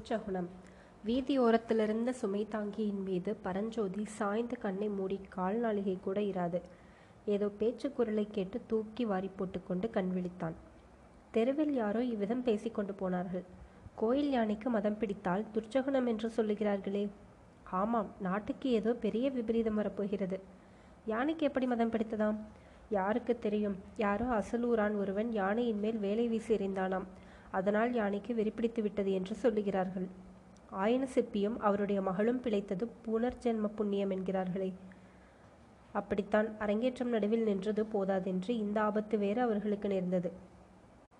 துர்ச்சகுனம் வீதியோரத்திலிருந்த சுமை தாங்கியின் மீது பரஞ்சோதி சாய்ந்து கண்ணை மூடி கால் நாளிகை கூட இராது. ஏதோ பேச்சு குரலை கேட்டு தூக்கி வாரி போட்டுக்கொண்டு கண் விழித்தான். தெருவில் யாரோ இவ்விதம் பேசிக்கொண்டு போனார்கள். கோயில் யானைக்கு மதம் பிடித்தால் துர்ச்சகுணம் என்று சொல்லுகிறார்களே. ஆமாம் நாட்டுக்கு ஏதோ பெரிய விபரீதம் வரப்போகிறது. யானைக்கு எப்படி மதம் பிடித்ததாம்? யாருக்கு தெரியும்? யாரோ அசலூரான் ஒருவன் யானையின் மேல் வேலை வீசி எறிந்தானாம். அதனால் யானைக்கு வெறிப்பிடித்து விட்டது என்று சொல்லுகிறார்கள். ஆயன சிப்பியும் அவருடைய மகளும் பிழைத்தது புனர்ஜென்ம புண்ணியம் என்கிறார்களே. அப்படித்தான் அரங்கேற்றம் நடுவில் நின்றது போதாதென்று இந்த ஆபத்து வேறு அவர்களுக்கு நேர்ந்தது.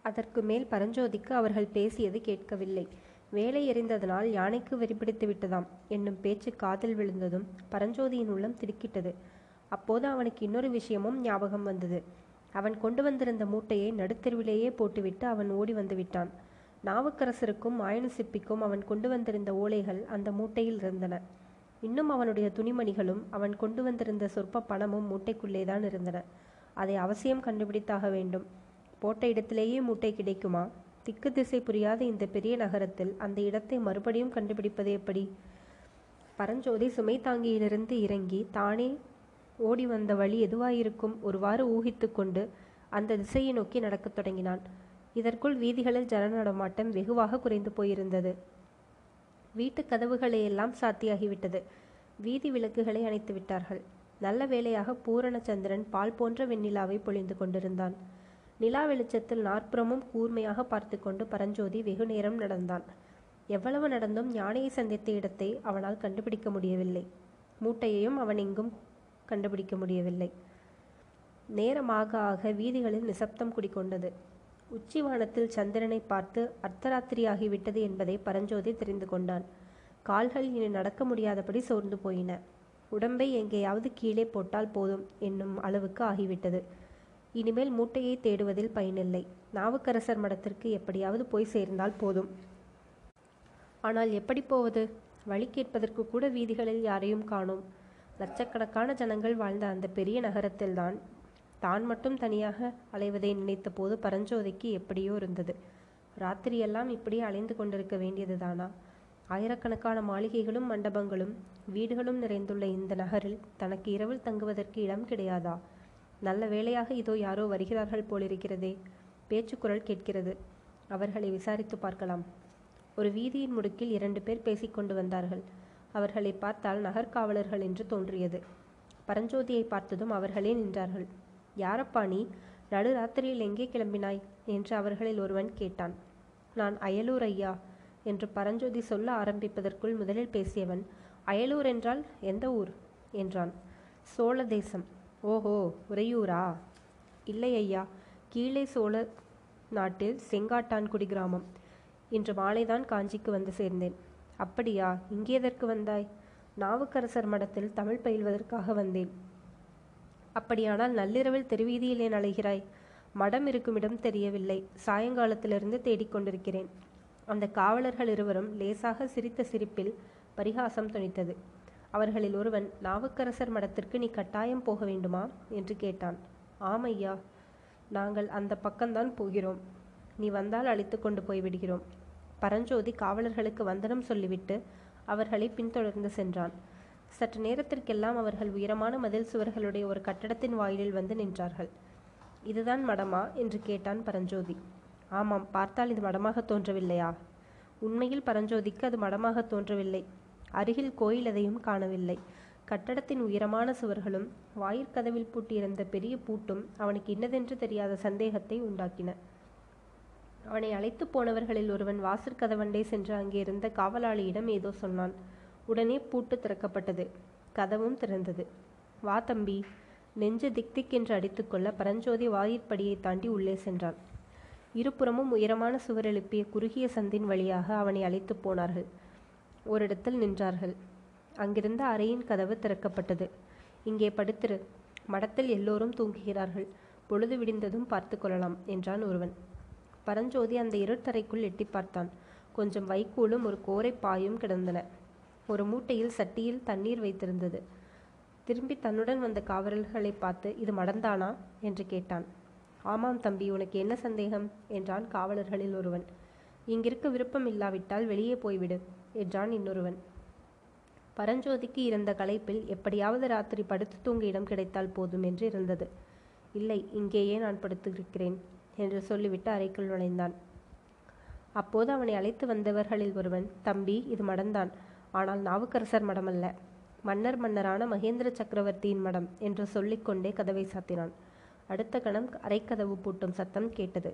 அதற்கு மேல் பரஞ்சோதிக்கு அவர்கள் பேசியது கேட்கவில்லை. வேலை எறிந்ததனால் யானைக்கு வெறிப்பிடித்து விட்டதாம் என்னும் பேச்சு காதில் விழுந்ததும் பரஞ்சோதியின் உள்ளம் திடுக்கிட்டது. அப்போது அவனுக்கு இன்னொரு விஷயமும் ஞாபகம் வந்தது. அவன் கொண்டு வந்திருந்த மூட்டையை நடுத்தெருவிலேயே போட்டுவிட்டு அவன் ஓடி வந்து விட்டான். நாவுக்கரசருக்கும் ஆயன சிப்பிக்கும் அவன் கொண்டு வந்திருந்த ஓலைகள் அந்த மூட்டையில் இருந்தன. இன்னும் அவனுடைய துணிமணிகளும் அவன் கொண்டு வந்திருந்த சொற்ப பணமும் மூட்டைக்குள்ளேதான் இருந்தன. அதை அவசியம் கண்டுபிடித்தாக வேண்டும். போட்ட இடத்திலேயே மூட்டை கிடைக்குமா? திக்கு திசை புரியாத இந்த பெரிய நகரத்தில் அந்த இடத்தை மறுபடியும் கண்டுபிடிப்பது எப்படி? பரஞ்சோதி சுமை தாங்கியிலிருந்து இறங்கி தானே ஓடி வந்த வழி எதுவாயிருக்கும் ஒருவாறு ஊகித்து கொண்டு அந்த திசையை நோக்கி நடக்கத் தொடங்கினான். இதற்குள் வீதிகளில் ஜன நடமாட்டம் வெகுவாக குறைந்து போயிருந்தது. வீட்டு கதவுகளை எல்லாம் சாத்தியாகிவிட்டது. வீதி விளக்குகளை அணைத்து விட்டார்கள். நல்ல வேளையாக பூரணச்சந்திரன் பால் போன்ற வெண்ணிலாவை பொழிந்து கொண்டிருந்தான். நிலா வெளிச்சத்தில் நாற்புறமும் கூர்மையாக பார்த்து கொண்டு பரஞ்சோதி வெகு நேரம் நடந்தான். எவ்வளவு நடந்தும் யானையை சந்தித்த இடத்தை அவனால் கண்டுபிடிக்க முடியவில்லை. மூட்டையையும் அவன் எங்கும் கண்டுபிடிக்க முடியவில்லை. நேரமாக ஆக வீதிகளில் நிசப்தம் குடிக்கொண்டது உச்சிவானத்தில் சந்திரனை பார்த்து அர்த்தராத்திரியாகிவிட்டது என்பதை பரஞ்சோதி தெரிந்து கொண்டான். கால்கள் இனி நடக்க முடியாதபடி சோர்ந்து போயின. உடம்பை எங்கேயாவது கீழே போட்டால் போதும் என்னும் அளவுக்கு ஆகிவிட்டது. இனிமேல் மூட்டையை தேடுவதில் பயனில்லை. நாவுக்கரசர் மடத்திற்கு எப்படியாவது போய் சேர்ந்தால் போதும். ஆனால் எப்படி போவது? வழி கேட்பதற்கு கூட வீதிகளில் யாரையும் காணோம். லட்சக்கணக்கான ஜனங்கள் வாழ்ந்த அந்த பெரிய நகரத்தில்தான் தான் மட்டும் தனியாக அலைவதை நினைத்தபோது பரஞ்சோதிக்கு எப்படியோ இருந்தது. ராத்திரியெல்லாம் இப்படியே அலைந்து கொண்டிருக்க வேண்டியதுதானா? ஆயிரக்கணக்கான மாளிகைகளும் மண்டபங்களும் வீடுகளும் நிறைந்துள்ள இந்த நகரில் தனக்கு இரவில் தங்குவதற்கு இடம் கிடையாதா? நல்ல வேளையாக இதோ யாரோ வருகிறார்கள் போலிருக்கிறதே. பேச்சுக்குரல் கேட்கிறது. அவர்களை விசாரித்து பார்க்கலாம். ஒரு வீதியின் முடுக்கில் இரண்டு பேர் பேசிக்கொண்டு வந்தார்கள். அவர்களை பார்த்தால் நகர்காவலர்கள் என்று தோன்றியது. பரஞ்சோதியை பார்த்ததும் அவர்களே நின்றார்கள். யாரப்பா நீ? நடுராத்திரியில் எங்கே கிளம்பினாய்? என்று அவர்களில் ஒருவன் கேட்டான். நான் அயலூர் ஐயா என்று பரஞ்சோதி சொல்ல ஆரம்பிப்பதற்குள் முதலில் பேசியவன் அயலூர் என்றால் எந்த ஊர்? என்றான். சோழ தேசம். ஓஹோ உறையூரா? இல்லை ஐயா கீழே சோழ நாட்டில் செங்காட்டான்குடி கிராமம். இன்று மாலைதான் காஞ்சிக்கு வந்து சேர்ந்தேன். அப்படியா? இங்கே எதற்கு வந்தாய்? நாவுக்கரசர் மடத்தில் தமிழ் பயில்வதற்காக வந்தேன். அப்படியானால் நள்ளிரவில் தெருவீதியில் ஏன் அலைகிறாய் மடம் இருக்குமிடம் தெரியவில்லை. சாயங்காலத்திலிருந்து தேடிக்கொண்டிருக்கிறேன் அந்த காவலர்கள் இருவரும் லேசாக சிரித்த சிரிப்பில் பரிகாசம் துணித்தது. அவர்களில் ஒருவன் நாவுக்கரசர் மடத்திற்கு நீ கட்டாயம் போக வேண்டுமா? என்று கேட்டான். ஆமையா நாங்கள் அந்த பக்கம்தான் போகிறோம். நீ வந்தால் அழைத்து கொண்டு போய் விடுகிறோம் பரஞ்சோதி காவலர்களுக்கு வந்தனம் சொல்லிவிட்டு அவர்களை பின்தொடர்ந்து சென்றான். சற்று நேரத்திற்கெல்லாம் அவர்கள் உயரமான மதில் சுவர்களுடைய ஒரு கட்டடத்தின் வாயிலில் வந்து நின்றார்கள். இதுதான் மடமா என்று கேட்டான் பரஞ்சோதி. ஆமாம் பார்த்தால் இது மடமாக தோன்றவில்லையா? உண்மையில் பரஞ்சோதிக்கு அது மடமாக தோன்றவில்லை. அருகில் கோயில் எதையும் காணவில்லை. கட்டடத்தின் உயரமான சுவர்களும் வாயிற்கதவில் பூட்டியிருந்த பெரிய பூட்டும் அவனுக்கு இன்னதென்று தெரியாத சந்தேகத்தை உண்டாக்கின. அவனை அழைத்து போனவர்களில் ஒருவன் வாசற்கதவண்டே சென்று அங்கே இருந்த காவலாளியிடம் ஏதோ சொன்னான். உடனே பூட்டு திறக்கப்பட்டது. கதவும் திறந்தது. வா தம்பி. நெஞ்சு திக் திக் என்று அடித்துக்கொள்ள பரஞ்சோதி வாயிற்படியை தாண்டி உள்ளே சென்றான். இருபுறமும் உயரமான சுவர் எழுப்பிய குறுகிய சந்தின் வழியாக அவனை அழைத்து போனார்கள். ஓரிடத்தில் நின்றார்கள். அங்கிருந்த அறையின் கதவு திறக்கப்பட்டது. இங்கே படுத்திரு. மடத்தில் எல்லோரும் தூங்குகிறார்கள். பொழுது விடிந்ததும் பார்த்து கொள்ளலாம் என்றான் ஒருவன். பரஞ்சோதி அந்த இருட்டறைக்குள் எட்டி பார்த்தான். கொஞ்சம் வைக்கோலும் ஒரு கோரை பாயும் கிடந்தன. ஒரு மூட்டையில் சட்டியில் தண்ணீர் வைத்திருந்தது. திரும்பி தன்னுடன் வந்த காவலர்களை பார்த்து இது மடந்தானா? என்று கேட்டான். ஆமாம் தம்பி உனக்கு என்ன சந்தேகம்? என்றான் காவலர்களில் ஒருவன். இங்கிருக்க விருப்பம் இல்லாவிட்டால் வெளியே போய்விடு என்றான் இன்னொருவன். பரஞ்சோதிக்கு இருந்த களைப்பில் எப்படியாவது ராத்திரி படுத்து தூங்க இடம் கிடைத்தால் போதும் என்று இருந்தது. இல்லை இங்கேயே நான் படுத்திருக்கிறேன் என்று சொல்லிவிட்டு அறைக்குள் நுழைந்தான். அப்போது அவனை அழைத்து வந்தவர்களில் ஒருவன் தம்பி இது மடம்தான். ஆனால் நாவுக்கரசர் மடமல்ல. மன்னர் மன்னரான மகேந்திர சக்கரவர்த்தியின் மடம் என்று சொல்லிக்கொண்டே கதவை சாத்தினான். அடுத்த கணம் அரைக்கதவு பூட்டும் சத்தம் கேட்டது.